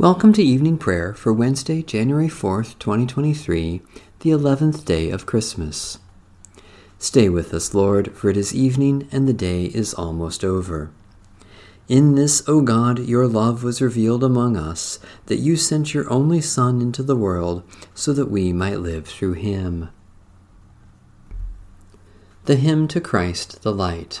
Welcome to evening prayer for Wednesday, January 4th, 2023, the 11th day of Christmas. Stay with us, Lord, for it is evening and the day is almost over. In this, O God, your love was revealed among us, that you sent your only Son into the world so that we might live through him. The Hymn to Christ the Light.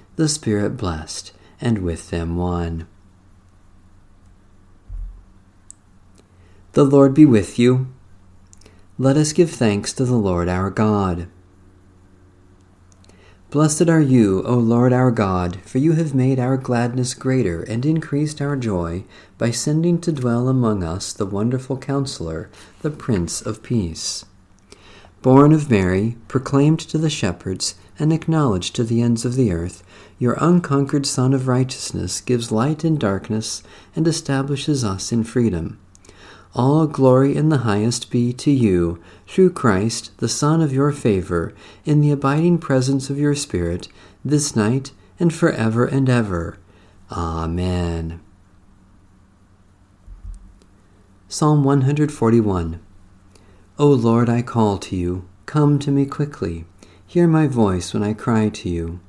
the Spirit blessed, and with them one. The Lord be with you. Let us give thanks to the Lord our God. Blessed are you, O Lord our God, for you have made our gladness greater and increased our joy by sending to dwell among us the wonderful Counselor, the Prince of Peace. Born of Mary, proclaimed to the shepherds, and acknowledged to the ends of the earth, your unconquered Sun of Righteousness gives light in darkness and establishes us in freedom. All glory in the highest be to you, through Christ, the Son of your favor, in the abiding presence of your Spirit, this night and forever and ever. Amen. Psalm 141 O Lord, I call to you. Come to me quickly. Hear my voice when I cry to you.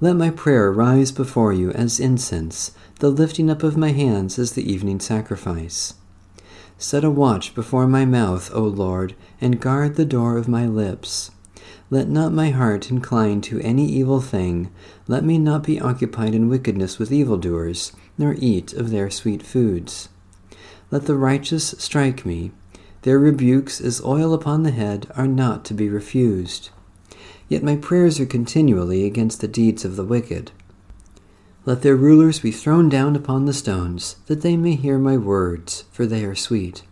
Let my prayer rise before you as incense, the lifting up of my hands as the evening sacrifice. Set a watch before my mouth, O Lord, and guard the door of my lips. Let not my heart incline to any evil thing. Let me not be occupied in wickedness with evildoers, nor eat of their sweet foods. Let the righteous strike me their rebukes, as oil upon the head, are not to be refused. Yet my prayers are continually against the deeds of the wicked. Let their rulers be thrown down upon the stones, that they may hear my words, for they are sweet.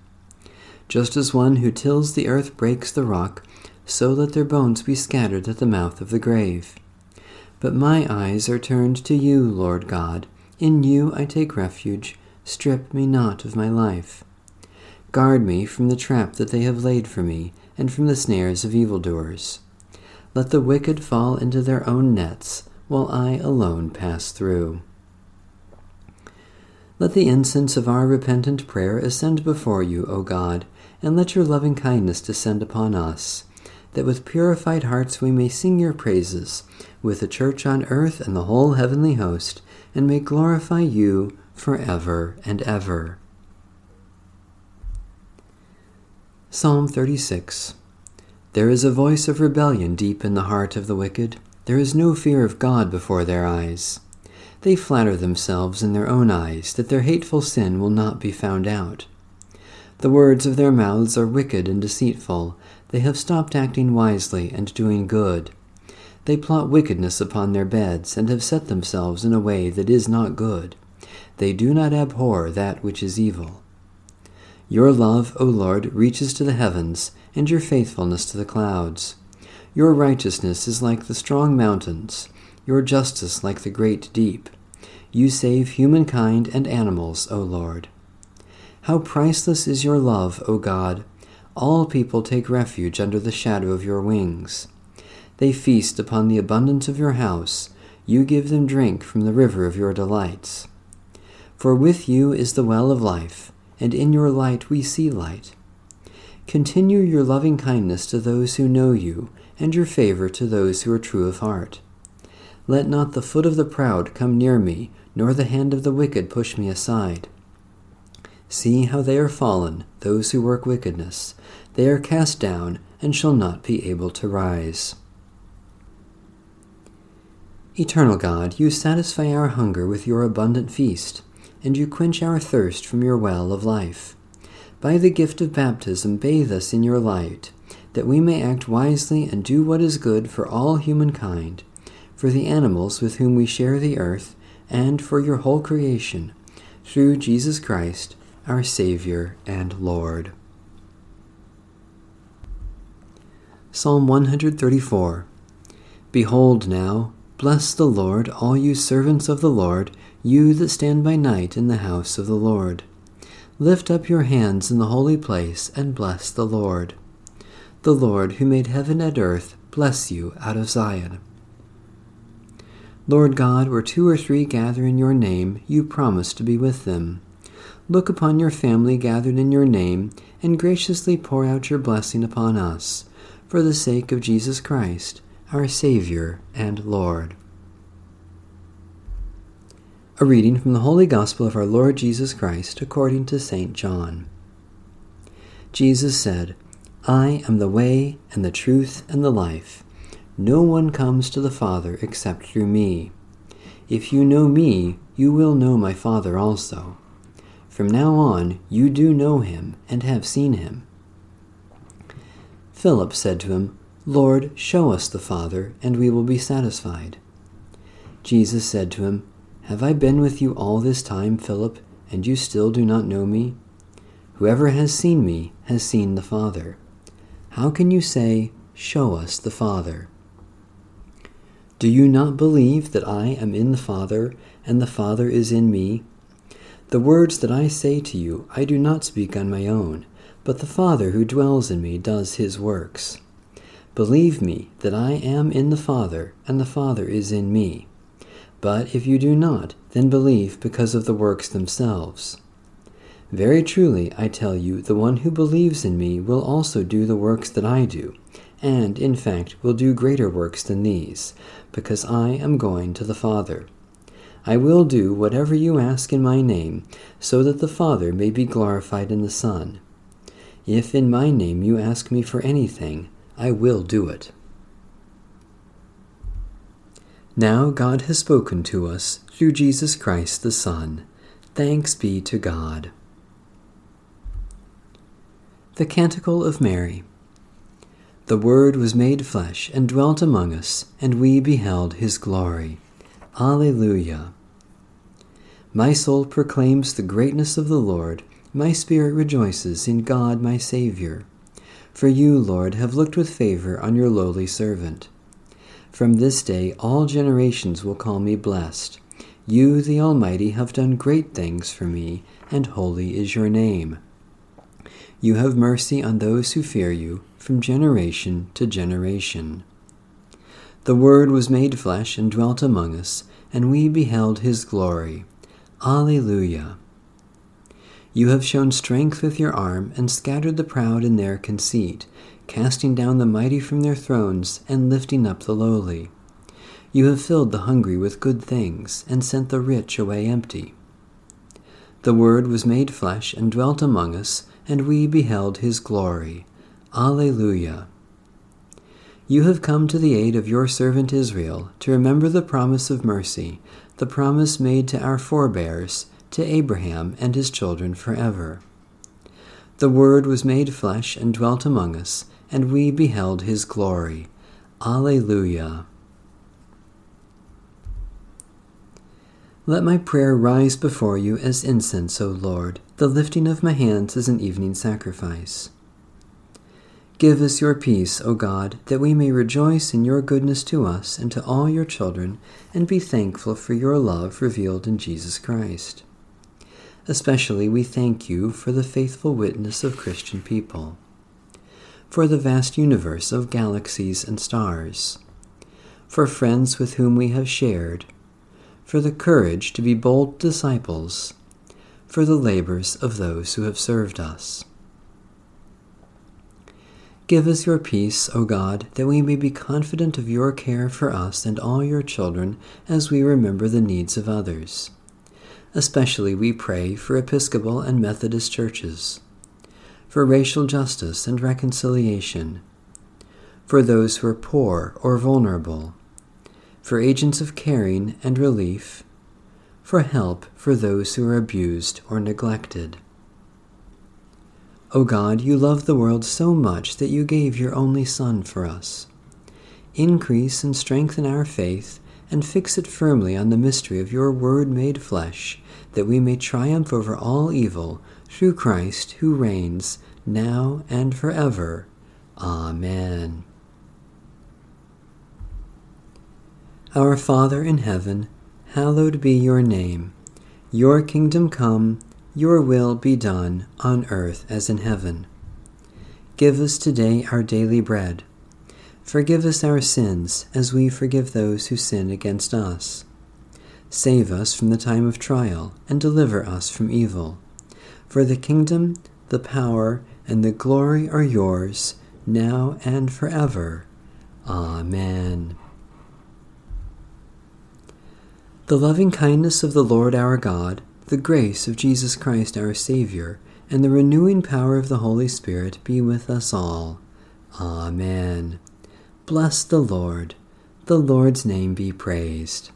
Just as one who tills the earth breaks the rock, so let their bones be scattered at the mouth of the grave. But my eyes are turned to you, Lord God. In you I take refuge. Strip me not of my life. Guard me from the trap that they have laid for me, and from the snares of evildoers. Let the wicked fall into their own nets, while I alone pass through. Let the incense of our repentant prayer ascend before you, O God, and let your loving kindness descend upon us, that with purified hearts we may sing your praises, with the church on earth and the whole heavenly host, and may glorify you for ever and ever. Psalm 36 There is a voice of rebellion deep in the heart of the wicked. There is no fear of God before their eyes. They flatter themselves in their own eyes that their hateful sin will not be found out. The words of their mouths are wicked and deceitful. They have stopped acting wisely and doing good. They plot wickedness upon their beds, and have set themselves in a way that is not good. They do not abhor that which is evil. Your love, O Lord, reaches to the heavens, and your faithfulness to the clouds. Your righteousness is like the strong mountains, your justice like the great deep. You save humankind and animals, O Lord. How priceless is your love, O God! All people take refuge under the shadow of your wings. They feast upon the abundance of your house. You give them drink from the river of your delights. For with you is the well of life and in your light we see light. Continue your loving kindness to those who know you, and your favor to those who are true of heart. Let not the foot of the proud come near me, nor the hand of the wicked push me aside. See how they are fallen, those who work wickedness. They are cast down, and shall not be able to rise. Eternal God, you satisfy our hunger with your abundant feast and you quench our thirst from your well of life. By the gift of baptism, bathe us in your light, that we may act wisely and do what is good for all humankind. for the animals with whom we share the earth, and for your whole creation, through Jesus Christ, our Savior and Lord. Psalm 134 Behold now, bless the Lord, all you servants of the Lord, you that stand by night in the house of the Lord. Lift up your hands in the holy place and bless the Lord. The Lord, who made heaven and earth, bless you out of Zion. Lord God, where two or three gather in your name, you promise to be with them. Look upon your family gathered in your name, and graciously pour out your blessing upon us, for the sake of Jesus Christ, our Savior and Lord. A reading from the Holy Gospel of our Lord Jesus Christ according to St. John. Jesus said, I am the way and the truth and the life. No one comes to the Father except through me. If you know me, you will know my Father also. From now on, you do know him and have seen him. Philip said to him, Lord, show us the Father, and we will be satisfied. Jesus said to him, have I been with you all this time, Philip, and you still do not know me? Whoever has seen me has seen the Father. How can you say, Show us the Father? Do you not believe that I am in the Father, and the Father is in me? The words that I say to you, I do not speak on my own, but the Father who dwells in me does his works. Believe me that I am in the Father, and the Father is in me. But if you do not, then believe because of the works themselves. Very truly, I tell you, the one who believes in me will also do the works that I do, and, in fact, will do greater works than these, because I am going to the Father. I will do whatever you ask in my name, so that the Father may be glorified in the Son. If in my name you ask me for anything, I will do it. Now God has spoken to us through Jesus Christ the Son. Thanks be to God. The Canticle of Mary. The Word was made flesh and dwelt among us, and we beheld his glory. Alleluia. My soul proclaims the greatness of the Lord. My spirit rejoices in God my Saviour. For you, Lord, have looked with favor on your lowly servant. From this day all generations will call me blessed. You, the Almighty, have done great things for me, and holy is your name. You have mercy on those who fear you, from generation to generation. The Word was made flesh and dwelt among us, and we beheld his glory. Alleluia. You have shown strength with your arm, and scattered the proud in their conceit casting down the mighty from their thrones and lifting up the lowly. You have filled the hungry with good things and sent the rich away empty. The Word was made flesh and dwelt among us, and we beheld his glory. Alleluia. You have come to the aid of your servant Israel to remember the promise of mercy, the promise made to our forebears, to Abraham and his children forever. The Word was made flesh and dwelt among us, and we beheld his glory. Alleluia. Let my prayer rise before you as incense, O Lord, the lifting of my hands as an evening sacrifice. Give us your peace, O God, that we may rejoice in your goodness to us and to all your children, and be thankful for your love revealed in Jesus Christ. Especially we thank you for the faithful witness of Christian people for the vast universe of galaxies and stars, for friends with whom we have shared, for the courage to be bold disciples, for the labors of those who have served us. Give us your peace, O God, that we may be confident of your care for us and all your children as we remember the needs of others. Especially we pray for Episcopal and Methodist churches for racial justice and reconciliation, for those who are poor or vulnerable, for agents of caring and relief, for help for those who are abused or neglected. O God, you love the world so much that you gave your only Son for us. Increase and strengthen our faith and fix it firmly on the mystery of your Word made flesh, that we may triumph over all evil through Christ who reigns, now and forever. Amen. Our Father in heaven, hallowed be your name. Your kingdom come, your will be done, on earth as in heaven. Give us today our daily bread. Forgive us our sins, as we forgive those who sin against us. Save us from the time of trial, and deliver us from evil. For the kingdom, the power, and the glory are yours, now and forever. Amen. The loving kindness of the Lord our God, the grace of Jesus Christ our Savior, and the renewing power of the Holy Spirit be with us all. Amen. Bless the Lord. The Lord's name be praised.